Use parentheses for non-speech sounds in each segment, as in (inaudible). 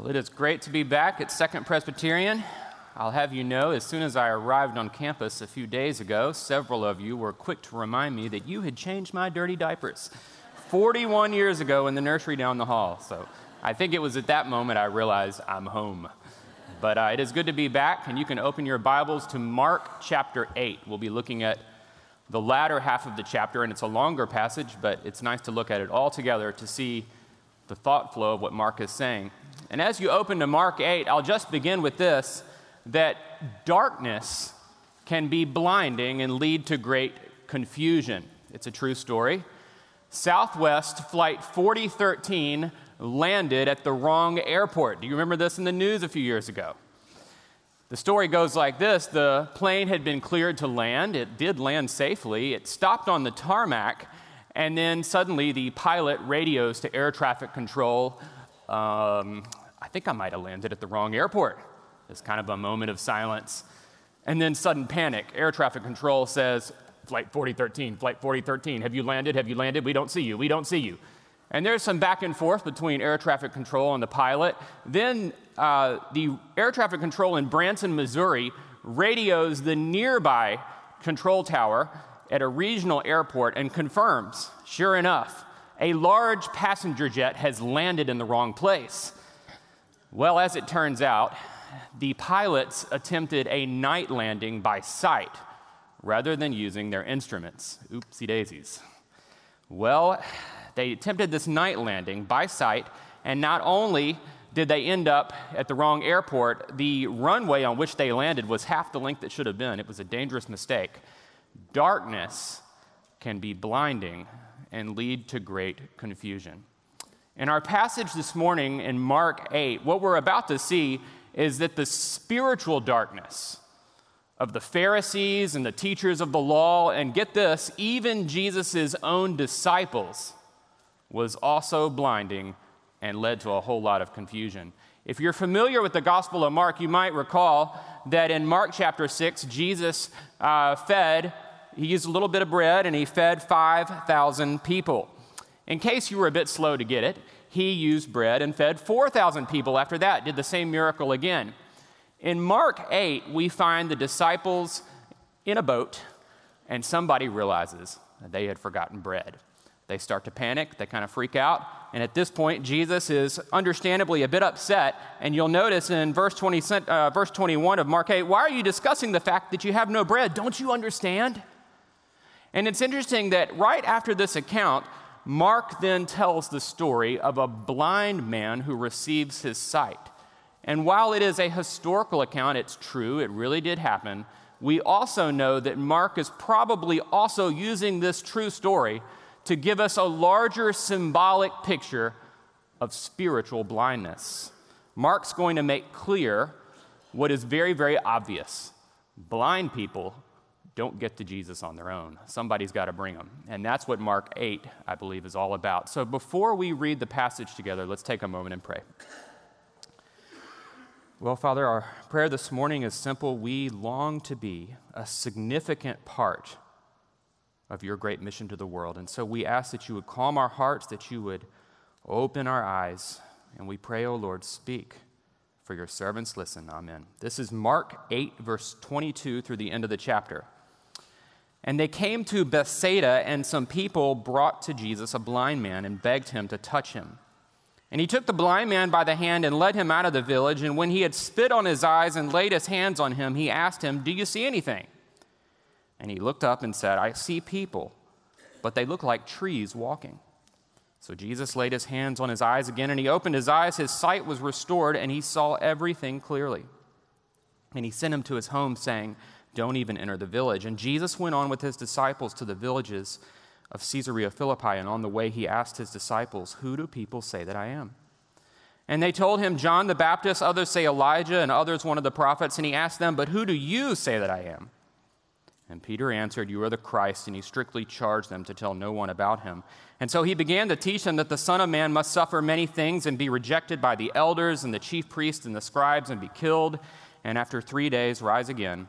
Well, it is great to be back at Second Presbyterian. I'll have you know, as soon as I arrived on campus a few days ago, several of you were quick to remind me that you had changed my dirty diapers 41 years ago in the nursery down the hall. So I think it was at that moment I realized I'm home. But uh, it is good to be back, and you can open your Bibles to Mark chapter 8. We'll be looking at the latter half of the chapter, and it's a longer passage, but it's nice to look at it all together to see the thought flow of what Mark is saying. And as you open to Mark 8, I'll just begin with this that darkness can be blinding and lead to great confusion. It's a true story. Southwest Flight 4013 landed at the wrong airport. Do you remember this in the news a few years ago? The story goes like this The plane had been cleared to land. It did land safely. It stopped on the tarmac and then suddenly the pilot radios to air traffic control. Um, I think I might have landed at the wrong airport. It's kind of a moment of silence. And then sudden panic. Air traffic control says, Flight 4013, Flight 4013, have you landed? Have you landed? We don't see you. We don't see you. And there's some back and forth between air traffic control and the pilot. Then uh, the air traffic control in Branson, Missouri radios the nearby control tower at a regional airport and confirms, sure enough, a large passenger jet has landed in the wrong place. Well, as it turns out, the pilots attempted a night landing by sight rather than using their instruments. Oopsie daisies. Well, they attempted this night landing by sight, and not only did they end up at the wrong airport, the runway on which they landed was half the length it should have been. It was a dangerous mistake. Darkness can be blinding and lead to great confusion. In our passage this morning in Mark 8, what we're about to see is that the spiritual darkness of the Pharisees and the teachers of the law, and get this, even Jesus' own disciples, was also blinding and led to a whole lot of confusion. If you're familiar with the Gospel of Mark, you might recall that in Mark chapter 6, Jesus uh, fed, he used a little bit of bread and he fed 5,000 people. In case you were a bit slow to get it, he used bread and fed 4,000 people after that, did the same miracle again. In Mark 8, we find the disciples in a boat, and somebody realizes they had forgotten bread. They start to panic, they kind of freak out, and at this point, Jesus is understandably a bit upset. And you'll notice in verse, 20, uh, verse 21 of Mark 8, why are you discussing the fact that you have no bread? Don't you understand? And it's interesting that right after this account, Mark then tells the story of a blind man who receives his sight. And while it is a historical account, it's true, it really did happen. We also know that Mark is probably also using this true story to give us a larger symbolic picture of spiritual blindness. Mark's going to make clear what is very, very obvious blind people don't get to Jesus on their own. Somebody's got to bring them. And that's what Mark 8, I believe, is all about. So before we read the passage together, let's take a moment and pray. Well, Father, our prayer this morning is simple. We long to be a significant part of your great mission to the world. And so we ask that you would calm our hearts, that you would open our eyes. And we pray, O oh Lord, speak. For your servants listen. Amen. This is Mark 8, verse 22 through the end of the chapter. And they came to Bethsaida, and some people brought to Jesus a blind man and begged him to touch him. And he took the blind man by the hand and led him out of the village. And when he had spit on his eyes and laid his hands on him, he asked him, Do you see anything? And he looked up and said, I see people, but they look like trees walking. So Jesus laid his hands on his eyes again, and he opened his eyes. His sight was restored, and he saw everything clearly. And he sent him to his home, saying, Don't even enter the village. And Jesus went on with his disciples to the villages of Caesarea Philippi, and on the way he asked his disciples, Who do people say that I am? And they told him, John the Baptist, others say Elijah, and others one of the prophets. And he asked them, But who do you say that I am? And Peter answered, You are the Christ. And he strictly charged them to tell no one about him. And so he began to teach them that the Son of Man must suffer many things and be rejected by the elders and the chief priests and the scribes and be killed, and after three days rise again.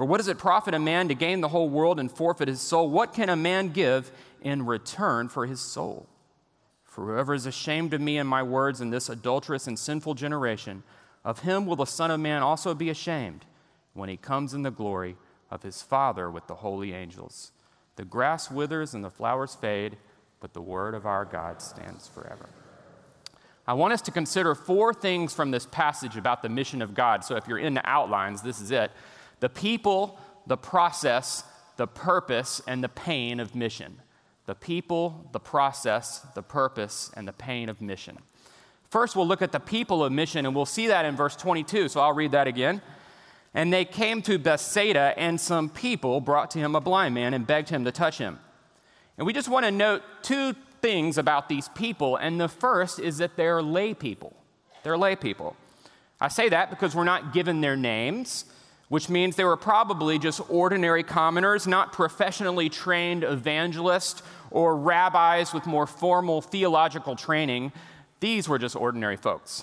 For what does it profit a man to gain the whole world and forfeit his soul? What can a man give in return for his soul? For whoever is ashamed of me and my words in this adulterous and sinful generation, of him will the Son of Man also be ashamed when he comes in the glory of his Father with the holy angels. The grass withers and the flowers fade, but the word of our God stands forever. I want us to consider four things from this passage about the mission of God. So if you're in the outlines, this is it the people, the process, the purpose, and the pain of mission the people, the process, the purpose, and the pain of mission. First, we'll look at the people of mission, and we'll see that in verse 22. So I'll read that again. And they came to Bethsaida, and some people brought to him a blind man and begged him to touch him. And we just want to note two things about these people. And the first is that they're lay people. They're lay people. I say that because we're not given their names which means they were probably just ordinary commoners, not professionally trained evangelists or rabbis with more formal theological training. These were just ordinary folks.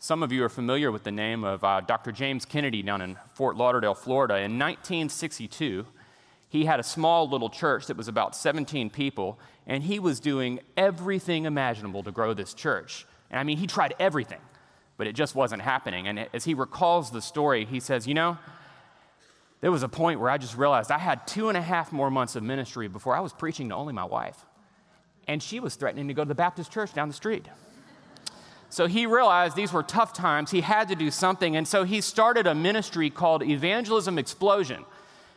Some of you are familiar with the name of uh, Dr. James Kennedy down in Fort Lauderdale, Florida. In 1962, he had a small little church that was about 17 people, and he was doing everything imaginable to grow this church. And I mean, he tried everything but it just wasn't happening. And as he recalls the story, he says, You know, there was a point where I just realized I had two and a half more months of ministry before I was preaching to only my wife. And she was threatening to go to the Baptist church down the street. So he realized these were tough times. He had to do something. And so he started a ministry called Evangelism Explosion.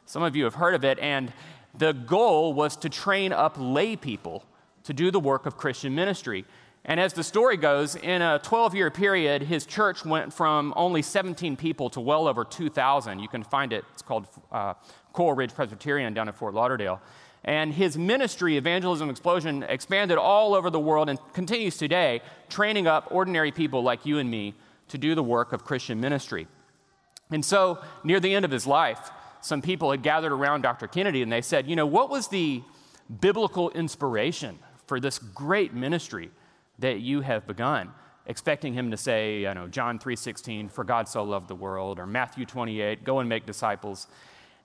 Some of you have heard of it. And the goal was to train up lay people to do the work of Christian ministry. And as the story goes, in a 12 year period, his church went from only 17 people to well over 2,000. You can find it, it's called uh, Coral Ridge Presbyterian down in Fort Lauderdale. And his ministry, Evangelism Explosion, expanded all over the world and continues today, training up ordinary people like you and me to do the work of Christian ministry. And so, near the end of his life, some people had gathered around Dr. Kennedy and they said, You know, what was the biblical inspiration for this great ministry? That you have begun, expecting him to say, you know, John 3:16, for God so loved the world, or Matthew 28, go and make disciples.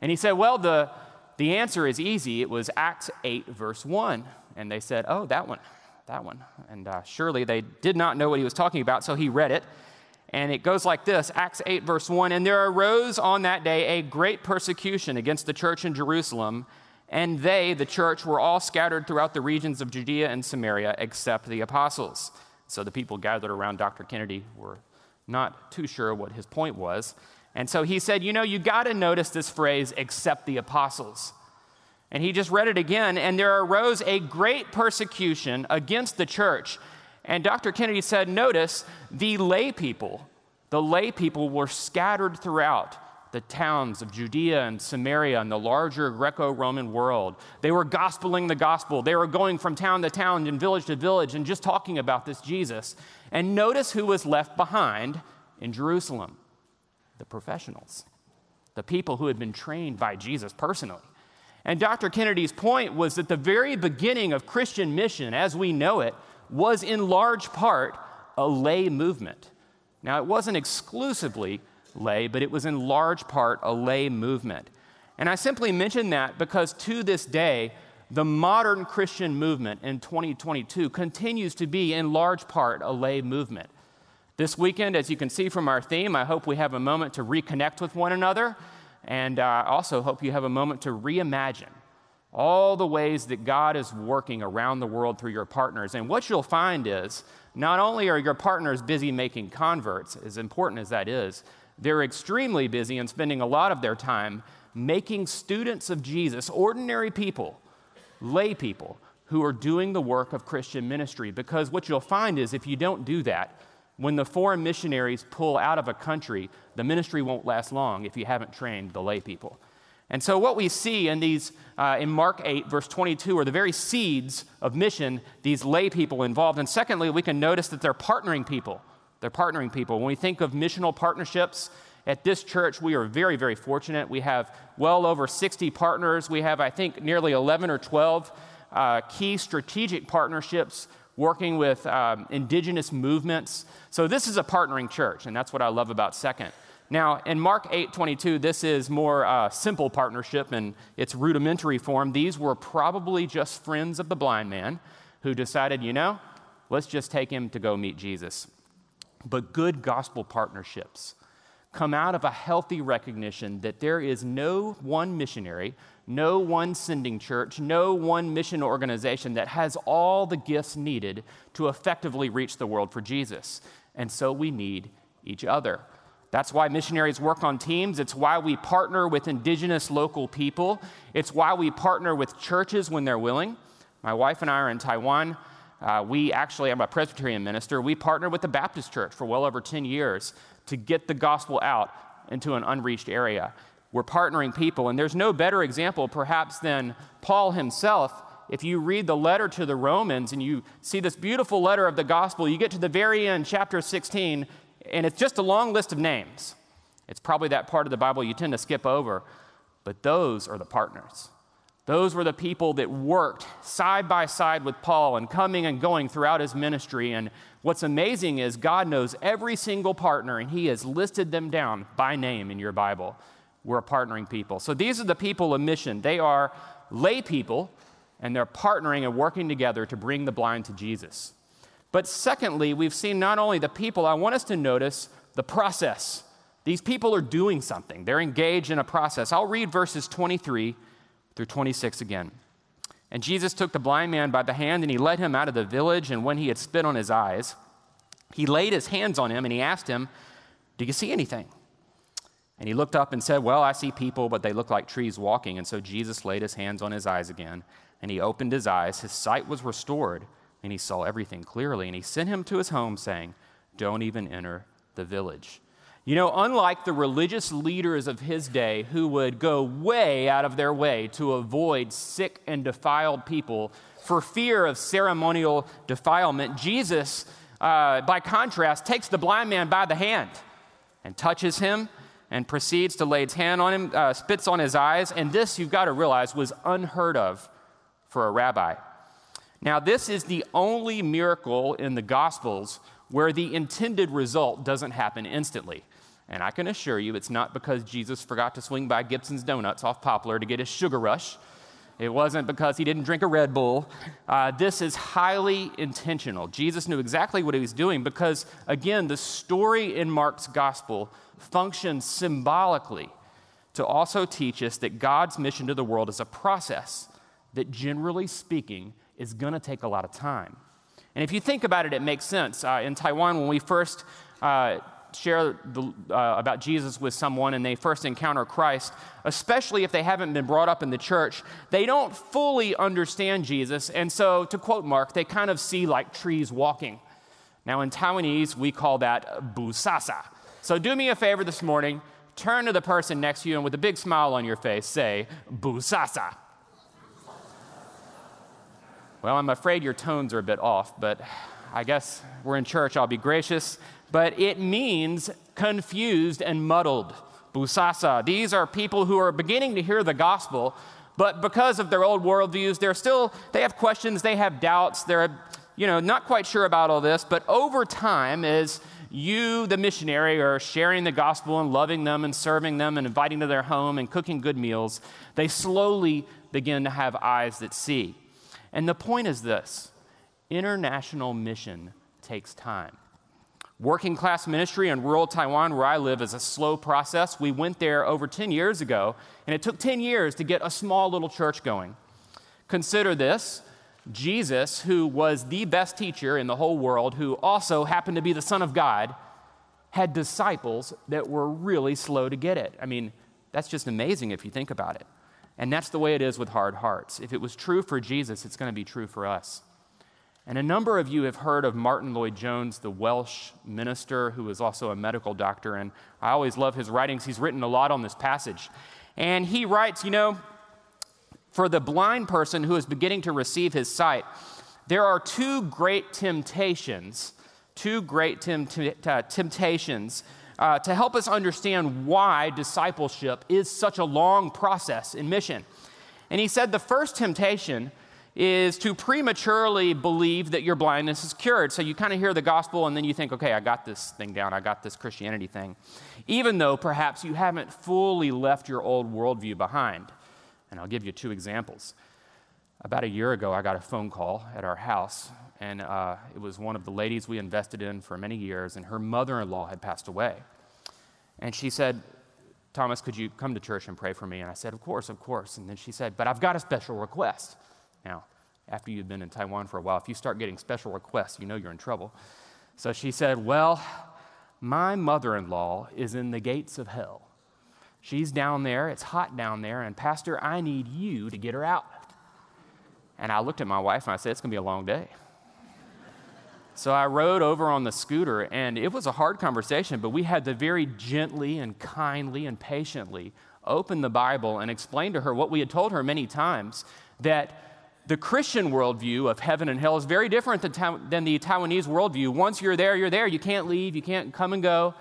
And he said, well, the, the answer is easy. It was Acts 8, verse 1. And they said, oh, that one, that one. And uh, surely they did not know what he was talking about, so he read it. And it goes like this Acts 8, verse 1 And there arose on that day a great persecution against the church in Jerusalem and they, the church, were all scattered throughout the regions of Judea and Samaria except the apostles. So the people gathered around Dr. Kennedy were not too sure what his point was. And so he said, You know, you got to notice this phrase, except the apostles. And he just read it again, and there arose a great persecution against the church. And Dr. Kennedy said, Notice the lay people, the lay people were scattered throughout the towns of Judea and Samaria and the larger Greco Roman world. They were gospeling the gospel. They were going from town to town and village to village and just talking about this Jesus. And notice who was left behind in Jerusalem the professionals, the people who had been trained by Jesus personally. And Dr. Kennedy's point was that the very beginning of Christian mission, as we know it, was in large part a lay movement. Now, it wasn't exclusively lay, but it was in large part a lay movement. And I simply mention that because to this day, the modern Christian movement in 2022 continues to be in large part a lay movement. This weekend, as you can see from our theme, I hope we have a moment to reconnect with one another, and I uh, also hope you have a moment to reimagine all the ways that God is working around the world through your partners. And what you'll find is not only are your partners busy making converts, as important as that is, they're extremely busy and spending a lot of their time making students of Jesus, ordinary people, lay people, who are doing the work of Christian ministry. Because what you'll find is if you don't do that, when the foreign missionaries pull out of a country, the ministry won't last long if you haven't trained the lay people. And so, what we see in these, uh, in Mark 8, verse 22, are the very seeds of mission, these lay people involved. And secondly, we can notice that they're partnering people. They're partnering people. When we think of missional partnerships, at this church, we are very, very fortunate. We have well over 60 partners. We have, I think, nearly 11 or 12 uh, key strategic partnerships working with um, indigenous movements. So, this is a partnering church, and that's what I love about Second. Now, in Mark 8 22, this is more uh, simple partnership in its rudimentary form. These were probably just friends of the blind man who decided, you know, let's just take him to go meet Jesus. But good gospel partnerships come out of a healthy recognition that there is no one missionary, no one sending church, no one mission organization that has all the gifts needed to effectively reach the world for Jesus. And so we need each other. That's why missionaries work on teams. It's why we partner with indigenous local people. It's why we partner with churches when they're willing. My wife and I are in Taiwan. Uh, we actually, I'm a Presbyterian minister. We partnered with the Baptist church for well over 10 years to get the gospel out into an unreached area. We're partnering people, and there's no better example, perhaps, than Paul himself. If you read the letter to the Romans and you see this beautiful letter of the gospel, you get to the very end, chapter 16, and it's just a long list of names. It's probably that part of the Bible you tend to skip over, but those are the partners. Those were the people that worked side by side with Paul and coming and going throughout his ministry. And what's amazing is God knows every single partner, and he has listed them down by name in your Bible. We're partnering people. So these are the people of mission. They are lay people, and they're partnering and working together to bring the blind to Jesus. But secondly, we've seen not only the people, I want us to notice the process. These people are doing something, they're engaged in a process. I'll read verses 23 through 26 again. And Jesus took the blind man by the hand and he led him out of the village. And when he had spit on his eyes, he laid his hands on him and he asked him, Do you see anything? And he looked up and said, Well, I see people, but they look like trees walking. And so Jesus laid his hands on his eyes again and he opened his eyes. His sight was restored and he saw everything clearly. And he sent him to his home, saying, Don't even enter the village. You know, unlike the religious leaders of his day who would go way out of their way to avoid sick and defiled people for fear of ceremonial defilement, Jesus, uh, by contrast, takes the blind man by the hand and touches him and proceeds to lay his hand on him, uh, spits on his eyes. And this, you've got to realize, was unheard of for a rabbi. Now, this is the only miracle in the Gospels where the intended result doesn't happen instantly. And I can assure you, it's not because Jesus forgot to swing by Gibson's Donuts off Poplar to get his sugar rush. It wasn't because he didn't drink a Red Bull. Uh, this is highly intentional. Jesus knew exactly what he was doing because, again, the story in Mark's gospel functions symbolically to also teach us that God's mission to the world is a process that, generally speaking, is going to take a lot of time. And if you think about it, it makes sense. Uh, in Taiwan, when we first uh, share the, uh, about Jesus with someone and they first encounter Christ, especially if they haven't been brought up in the church, they don't fully understand Jesus. And so, to quote Mark, they kind of see like trees walking. Now, in Taiwanese, we call that busasa. So, do me a favor this morning turn to the person next to you and with a big smile on your face say, busasa. Well, I'm afraid your tones are a bit off, but I guess we're in church, I'll be gracious. But it means confused and muddled. Busasa. These are people who are beginning to hear the gospel, but because of their old worldviews, they're still, they have questions, they have doubts, they're, you know, not quite sure about all this. But over time, as you, the missionary, are sharing the gospel and loving them and serving them and inviting to their home and cooking good meals, they slowly begin to have eyes that see. And the point is this international mission takes time. Working class ministry in rural Taiwan, where I live, is a slow process. We went there over 10 years ago, and it took 10 years to get a small little church going. Consider this Jesus, who was the best teacher in the whole world, who also happened to be the Son of God, had disciples that were really slow to get it. I mean, that's just amazing if you think about it. And that's the way it is with hard hearts. If it was true for Jesus, it's going to be true for us. And a number of you have heard of Martyn Lloyd-Jones, the Welsh minister who is also a medical doctor. And I always love his writings. He's written a lot on this passage. And he writes, you know, for the blind person who is beginning to receive his sight, there are two great temptations, two great temptations uh, to help us understand why discipleship is such a long process in mission. And he said the first temptation is to prematurely believe that your blindness is cured. So you kind of hear the gospel and then you think, okay, I got this thing down, I got this Christianity thing. Even though perhaps you haven't fully left your old worldview behind. And I'll give you two examples. About a year ago, I got a phone call at our house, and uh, it was one of the ladies we invested in for many years, and her mother in law had passed away. And she said, Thomas, could you come to church and pray for me? And I said, Of course, of course. And then she said, But I've got a special request. Now, after you've been in Taiwan for a while, if you start getting special requests, you know you're in trouble. So she said, Well, my mother in law is in the gates of hell. She's down there, it's hot down there, and Pastor, I need you to get her out. And I looked at my wife and I said, It's going to be a long day. (laughs) So I rode over on the scooter, and it was a hard conversation, but we had to very gently and kindly and patiently open the Bible and explain to her what we had told her many times that the Christian worldview of heaven and hell is very different than, than the Taiwanese worldview. Once you're there, you're there. You can't leave, you can't come and go.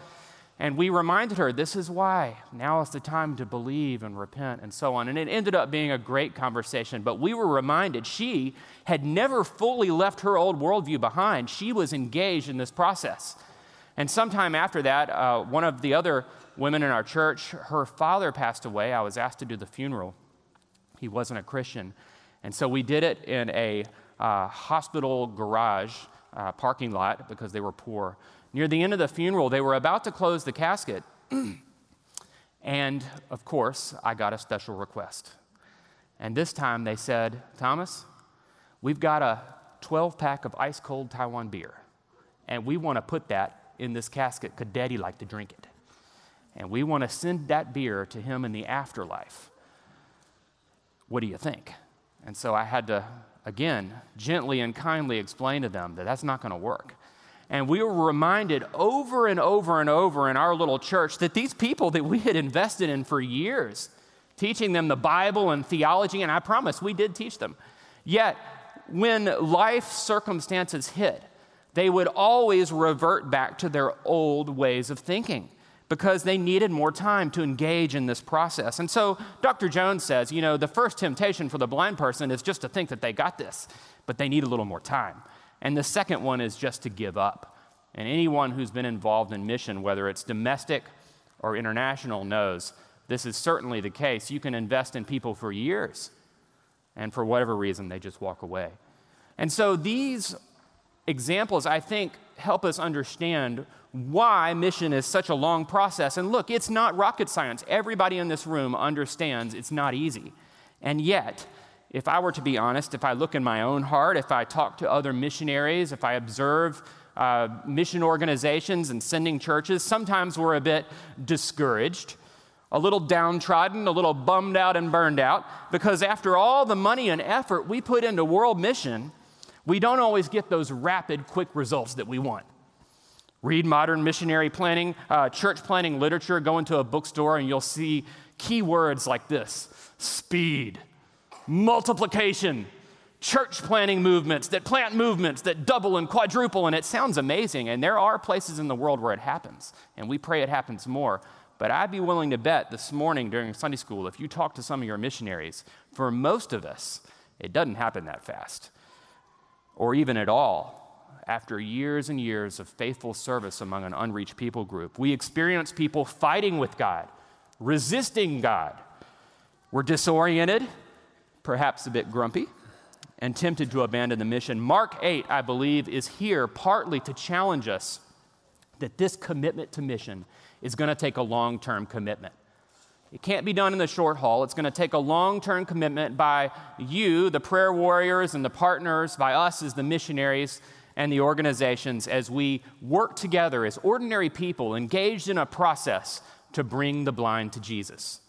And we reminded her this is why. Now is the time to believe and repent and so on. And it ended up being a great conversation. But we were reminded she had never fully left her old worldview behind. She was engaged in this process. And sometime after that, uh, one of the other women in our church, her father passed away. I was asked to do the funeral. He wasn't a Christian. And so we did it in a uh, hospital garage uh, parking lot because they were poor. Near the end of the funeral, they were about to close the casket. (clears throat) and of course, I got a special request. And this time they said, Thomas, we've got a 12 pack of ice cold Taiwan beer. And we want to put that in this casket because daddy liked to drink it. And we want to send that beer to him in the afterlife. What do you think? And so I had to, again, gently and kindly explain to them that that's not going to work. And we were reminded over and over and over in our little church that these people that we had invested in for years, teaching them the Bible and theology, and I promise we did teach them. Yet, when life circumstances hit, they would always revert back to their old ways of thinking because they needed more time to engage in this process. And so Dr. Jones says, you know, the first temptation for the blind person is just to think that they got this, but they need a little more time. And the second one is just to give up. And anyone who's been involved in mission, whether it's domestic or international, knows this is certainly the case. You can invest in people for years, and for whatever reason, they just walk away. And so these examples, I think, help us understand why mission is such a long process. And look, it's not rocket science. Everybody in this room understands it's not easy. And yet, if I were to be honest, if I look in my own heart, if I talk to other missionaries, if I observe uh, mission organizations and sending churches, sometimes we're a bit discouraged, a little downtrodden, a little bummed out and burned out, because after all the money and effort we put into world mission, we don't always get those rapid, quick results that we want. Read modern missionary planning, uh, church planning literature, go into a bookstore, and you'll see keywords like this speed, multiplication, church planting movements that plant movements that double and quadruple, and it sounds amazing. And there are places in the world where it happens, and we pray it happens more. But I'd be willing to bet this morning during Sunday school, if you talk to some of your missionaries, for most of us, it doesn't happen that fast, or even at all after years and years of faithful service among an unreached people group. We experience people fighting with God, resisting God. We're disoriented, perhaps a bit grumpy, and tempted to abandon the mission. Mark 8, I believe, is here partly to challenge us that this commitment to mission is going to take a long term commitment. It can't be done in the short haul. It's going to take a long term commitment by you, the prayer warriors, and the partners, by us as the missionaries and the organizations as we work together as ordinary people engaged in a process to bring the blind to Jesus.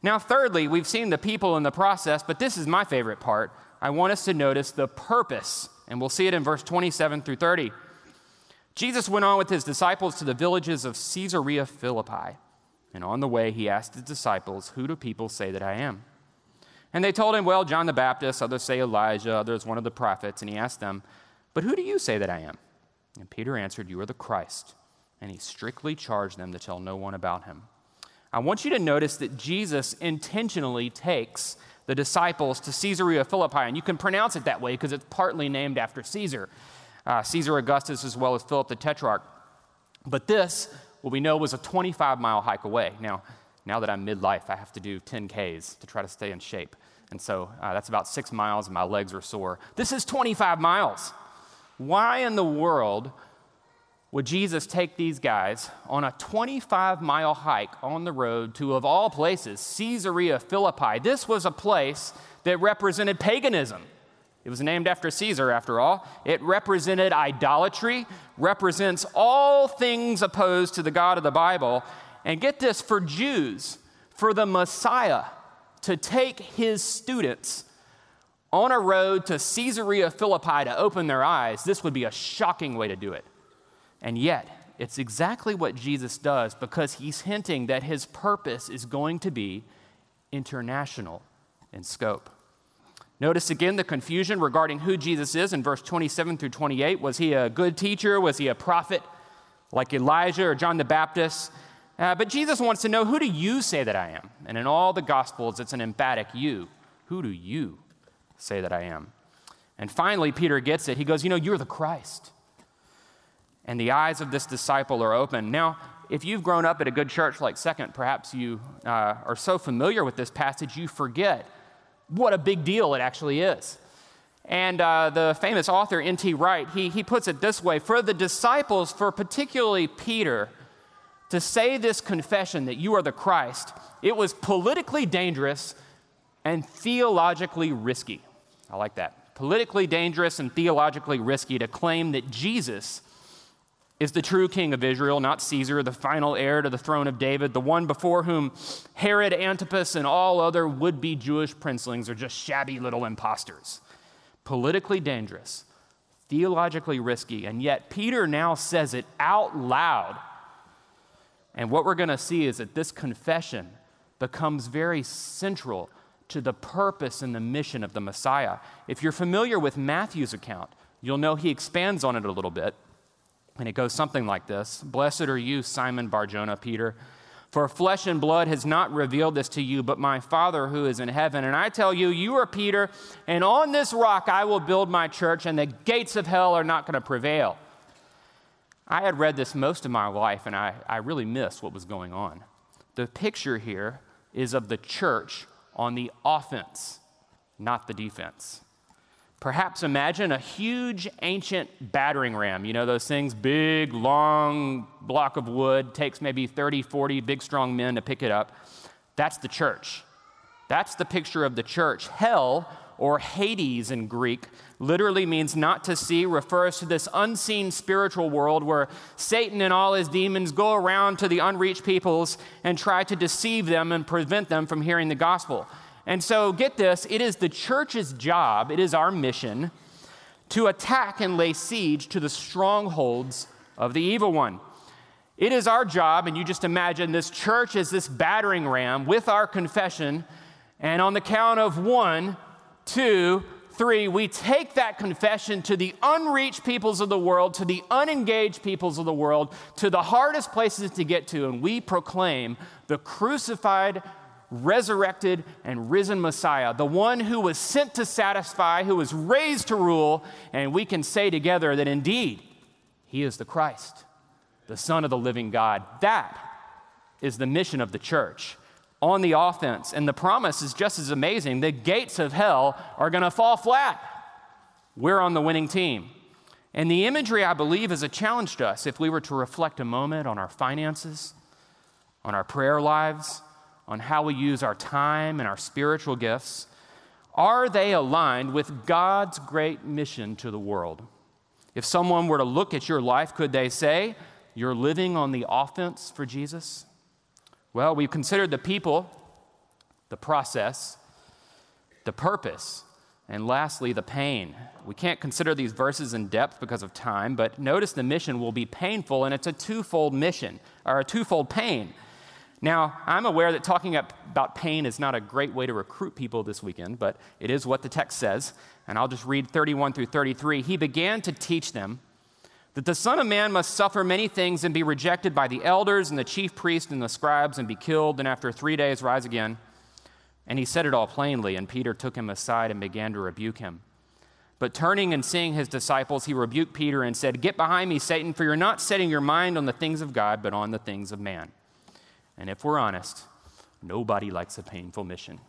Now, thirdly, we've seen the people in the process, but this is my favorite part. I want us to notice the purpose, and we'll see it in verse 27 through 30. Jesus went on with his disciples to the villages of Caesarea Philippi. And on the way, he asked his disciples, Who do people say that I am? And they told him, Well, John the Baptist, others say Elijah, others one of the prophets. And he asked them, But who do you say that I am? And Peter answered, You are the Christ. And he strictly charged them to tell no one about him. I want you to notice that Jesus intentionally takes the disciples to Caesarea Philippi. And you can pronounce it that way because it's partly named after Caesar, uh, Caesar Augustus, as well as Philip the Tetrarch. But this, what we know, was a 25 mile hike away. Now, now that I'm midlife, I have to do 10 Ks to try to stay in shape. And so uh, that's about six miles, and my legs are sore. This is 25 miles. Why in the world would Jesus take these guys on a 25 mile hike on the road to, of all places, Caesarea Philippi? This was a place that represented paganism. It was named after Caesar, after all. It represented idolatry, represents all things opposed to the God of the Bible. And get this for Jews, for the Messiah to take his students on a road to Caesarea Philippi to open their eyes, this would be a shocking way to do it. And yet, it's exactly what Jesus does because he's hinting that his purpose is going to be international in scope. Notice again the confusion regarding who Jesus is in verse 27 through 28. Was he a good teacher? Was he a prophet like Elijah or John the Baptist? Uh, but Jesus wants to know who do you say that I am? And in all the Gospels, it's an emphatic you. Who do you say that I am? And finally, Peter gets it. He goes, You know, you're the Christ. And the eyes of this disciple are open. Now, if you've grown up at a good church like Second, perhaps you uh, are so familiar with this passage, you forget what a big deal it actually is. And uh, the famous author N.T. Wright, he, he puts it this way For the disciples, for particularly Peter, to say this confession that you are the Christ, it was politically dangerous and theologically risky. I like that. Politically dangerous and theologically risky to claim that Jesus is the true king of Israel, not Caesar, the final heir to the throne of David, the one before whom Herod Antipas and all other would be Jewish princelings are just shabby little impostors. Politically dangerous, theologically risky, and yet Peter now says it out loud. And what we're going to see is that this confession becomes very central to the purpose and the mission of the Messiah. If you're familiar with Matthew's account, you'll know he expands on it a little bit. And it goes something like this Blessed are you, Simon Barjona, Peter. For flesh and blood has not revealed this to you, but my Father who is in heaven. And I tell you, you are Peter, and on this rock I will build my church, and the gates of hell are not going to prevail. I had read this most of my life, and I, I really missed what was going on. The picture here is of the church on the offense, not the defense. Perhaps imagine a huge ancient battering ram. You know, those things, big, long block of wood, takes maybe 30, 40 big, strong men to pick it up. That's the church. That's the picture of the church. Hell, or Hades in Greek, literally means not to see, refers to this unseen spiritual world where Satan and all his demons go around to the unreached peoples and try to deceive them and prevent them from hearing the gospel. And so, get this it is the church's job, it is our mission to attack and lay siege to the strongholds of the evil one. It is our job, and you just imagine this church as this battering ram with our confession, and on the count of one, two, three, we take that confession to the unreached peoples of the world, to the unengaged peoples of the world, to the hardest places to get to, and we proclaim the crucified resurrected and risen Messiah, the one who was sent to satisfy, who was raised to rule, and we can say together that indeed he is the Christ, the Son of the living God. That is the mission of the church on the offense. And the promise is just as amazing. The gates of hell are going to fall flat. We're on the winning team. And the imagery, I believe, is a challenge to us if we were to reflect a moment on our finances, on our prayer lives, on how we use our time and our spiritual gifts, are they aligned with God's great mission to the world? If someone were to look at your life, could they say, You're living on the offense for Jesus? Well, we've considered the people, the process, the purpose, and lastly, the pain. We can't consider these verses in depth because of time, but notice the mission will be painful, and it's a twofold mission, or a twofold pain. Now, I'm aware that talking about pain is not a great way to recruit people this weekend, but it is what the text says. And I'll just read 31 through 33. He began to teach them that the Son of Man must suffer many things and be rejected by the elders and the chief priests and the scribes and be killed, and after three days rise again. And he said it all plainly, and Peter took him aside and began to rebuke him. But turning and seeing his disciples, he rebuked Peter and said, Get behind me, Satan, for you're not setting your mind on the things of God, but on the things of man. And if we're honest, nobody likes a painful mission.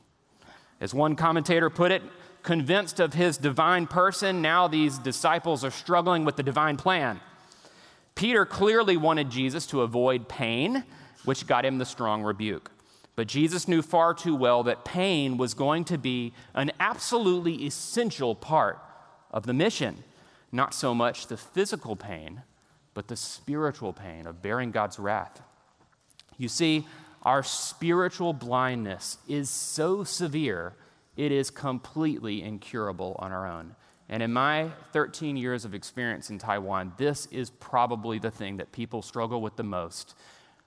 As one commentator put it, convinced of his divine person, now these disciples are struggling with the divine plan. Peter clearly wanted Jesus to avoid pain, which got him the strong rebuke. But Jesus knew far too well that pain was going to be an absolutely essential part of the mission. Not so much the physical pain, but the spiritual pain of bearing God's wrath. You see, our spiritual blindness is so severe, it is completely incurable on our own. And in my 13 years of experience in Taiwan, this is probably the thing that people struggle with the most.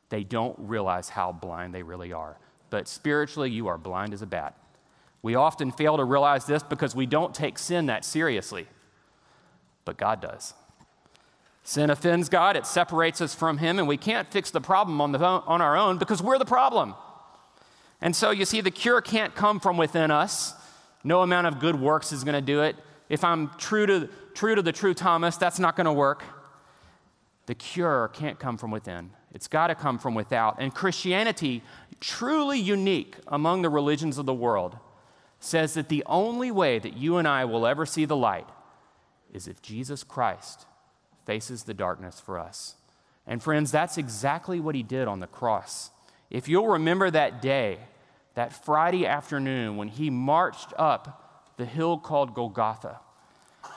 They don't realize how blind they really are. But spiritually, you are blind as a bat. We often fail to realize this because we don't take sin that seriously, but God does. Sin offends God, it separates us from Him, and we can't fix the problem on, the, on our own because we're the problem. And so you see, the cure can't come from within us. No amount of good works is going to do it. If I'm true to, true to the true Thomas, that's not going to work. The cure can't come from within, it's got to come from without. And Christianity, truly unique among the religions of the world, says that the only way that you and I will ever see the light is if Jesus Christ faces the darkness for us. And friends, that's exactly what he did on the cross. If you'll remember that day, that Friday afternoon when he marched up the hill called Golgotha,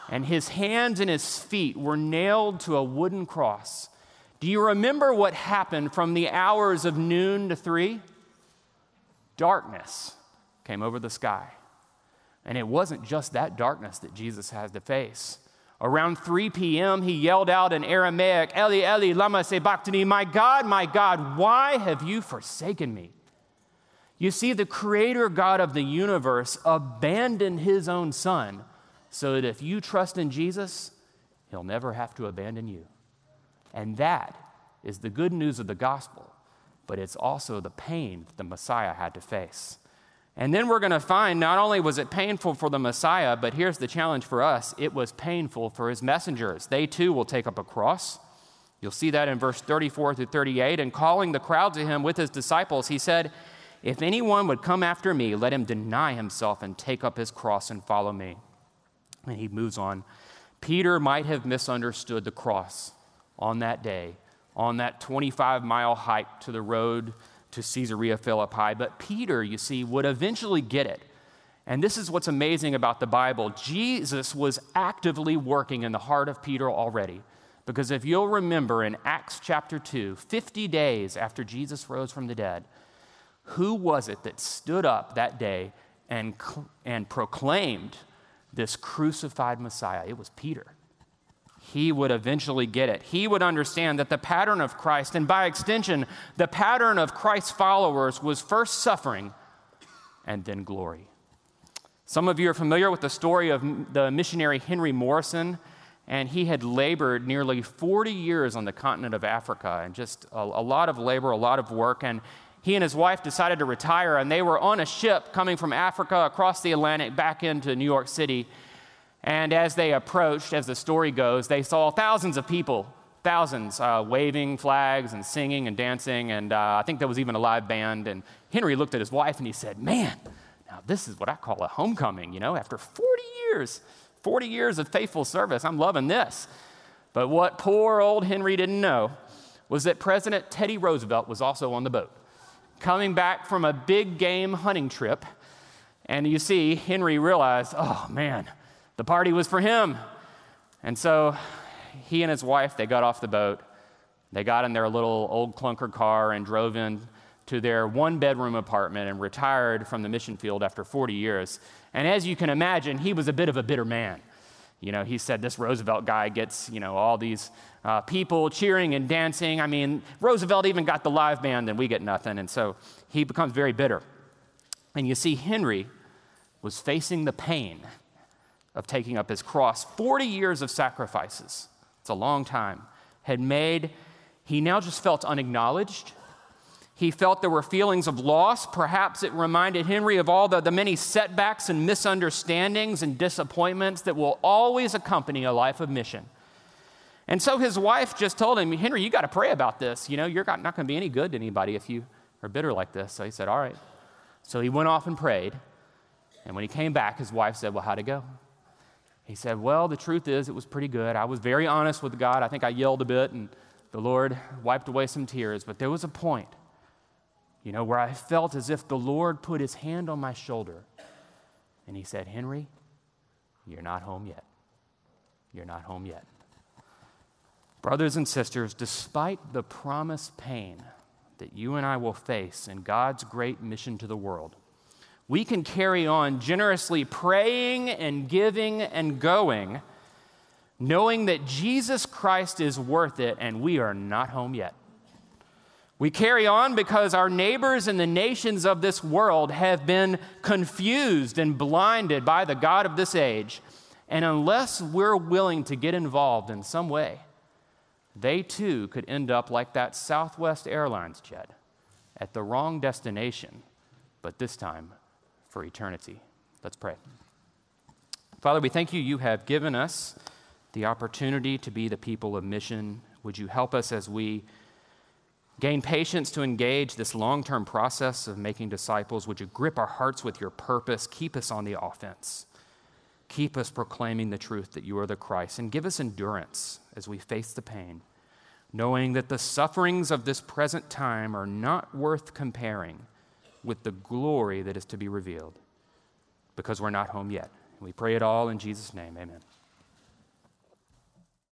and his hands and his feet were nailed to a wooden cross. Do you remember what happened from the hours of noon to three? Darkness came over the sky. And it wasn't just that darkness that Jesus had to face. Around 3 p.m., he yelled out in Aramaic, Eli, Eli, lama sabachthani, my God, my God, why have you forsaken me? You see, the creator God of the universe abandoned his own son so that if you trust in Jesus, he'll never have to abandon you. And that is the good news of the gospel, but it's also the pain that the Messiah had to face. And then we're going to find not only was it painful for the Messiah, but here's the challenge for us it was painful for his messengers. They too will take up a cross. You'll see that in verse 34 through 38. And calling the crowd to him with his disciples, he said, If anyone would come after me, let him deny himself and take up his cross and follow me. And he moves on. Peter might have misunderstood the cross on that day, on that 25 mile hike to the road to Caesarea Philippi. But Peter, you see, would eventually get it. And this is what's amazing about the Bible. Jesus was actively working in the heart of Peter already. Because if you'll remember in Acts chapter 2, 50 days after Jesus rose from the dead, who was it that stood up that day and, and proclaimed this crucified Messiah? It was Peter he would eventually get it. He would understand that the pattern of Christ, and by extension, the pattern of Christ's followers, was first suffering and then glory. Some of you are familiar with the story of the missionary Henry Morrison, and he had labored nearly 40 years on the continent of Africa, and just a, a lot of labor, a lot of work. And he and his wife decided to retire, and they were on a ship coming from Africa across the Atlantic back into New York City. And as they approached, as the story goes, they saw thousands of people, thousands, uh, waving flags and singing and dancing. And uh, I think there was even a live band. And Henry looked at his wife and he said, Man, now this is what I call a homecoming, you know, after 40 years, 40 years of faithful service. I'm loving this. But what poor old Henry didn't know was that President Teddy Roosevelt was also on the boat, coming back from a big game hunting trip. And you see, Henry realized, oh man, the party was for him. And so he and his wife, they got off the boat. They got in their little old clunker car and drove in to their one bedroom apartment and retired from the mission field after 40 years. And as you can imagine, he was a bit of a bitter man. You know, he said this Roosevelt guy gets, you know, all these uh, people cheering and dancing. I mean, Roosevelt even got the live band and we get nothing. And so he becomes very bitter. And you see, Henry was facing the pain of taking up his cross. 40 years of sacrifices, it's a long time, had made, he now just felt unacknowledged. He felt there were feelings of loss. Perhaps it reminded Henry of all the, the many setbacks and misunderstandings and disappointments that will always accompany a life of mission. And so his wife just told him, Henry, you got to pray about this. You know, you're not going to be any good to anybody if you are bitter like this. So he said, All right. So he went off and prayed. And when he came back, his wife said, Well, how'd it go? He said, Well, the truth is, it was pretty good. I was very honest with God. I think I yelled a bit, and the Lord wiped away some tears. But there was a point you know, where I felt as if the Lord put his hand on my shoulder and he said, Henry, you're not home yet. You're not home yet. Brothers and sisters, despite the promised pain that you and I will face in God's great mission to the world, we can carry on generously praying and giving and going, knowing that Jesus Christ is worth it and we are not home yet. We carry on because our neighbors and the nations of this world have been confused and blinded by the God of this age. And unless we're willing to get involved in some way, they too could end up like that Southwest Airlines jet at the wrong destination, but this time for eternity. Let's pray. Father, we thank you. You have given us the opportunity to be the people of mission. Would you help us as we Gain patience to engage this long term process of making disciples. Would you grip our hearts with your purpose? Keep us on the offense. Keep us proclaiming the truth that you are the Christ. And give us endurance as we face the pain, knowing that the sufferings of this present time are not worth comparing with the glory that is to be revealed because we're not home yet. We pray it all in Jesus' name. Amen.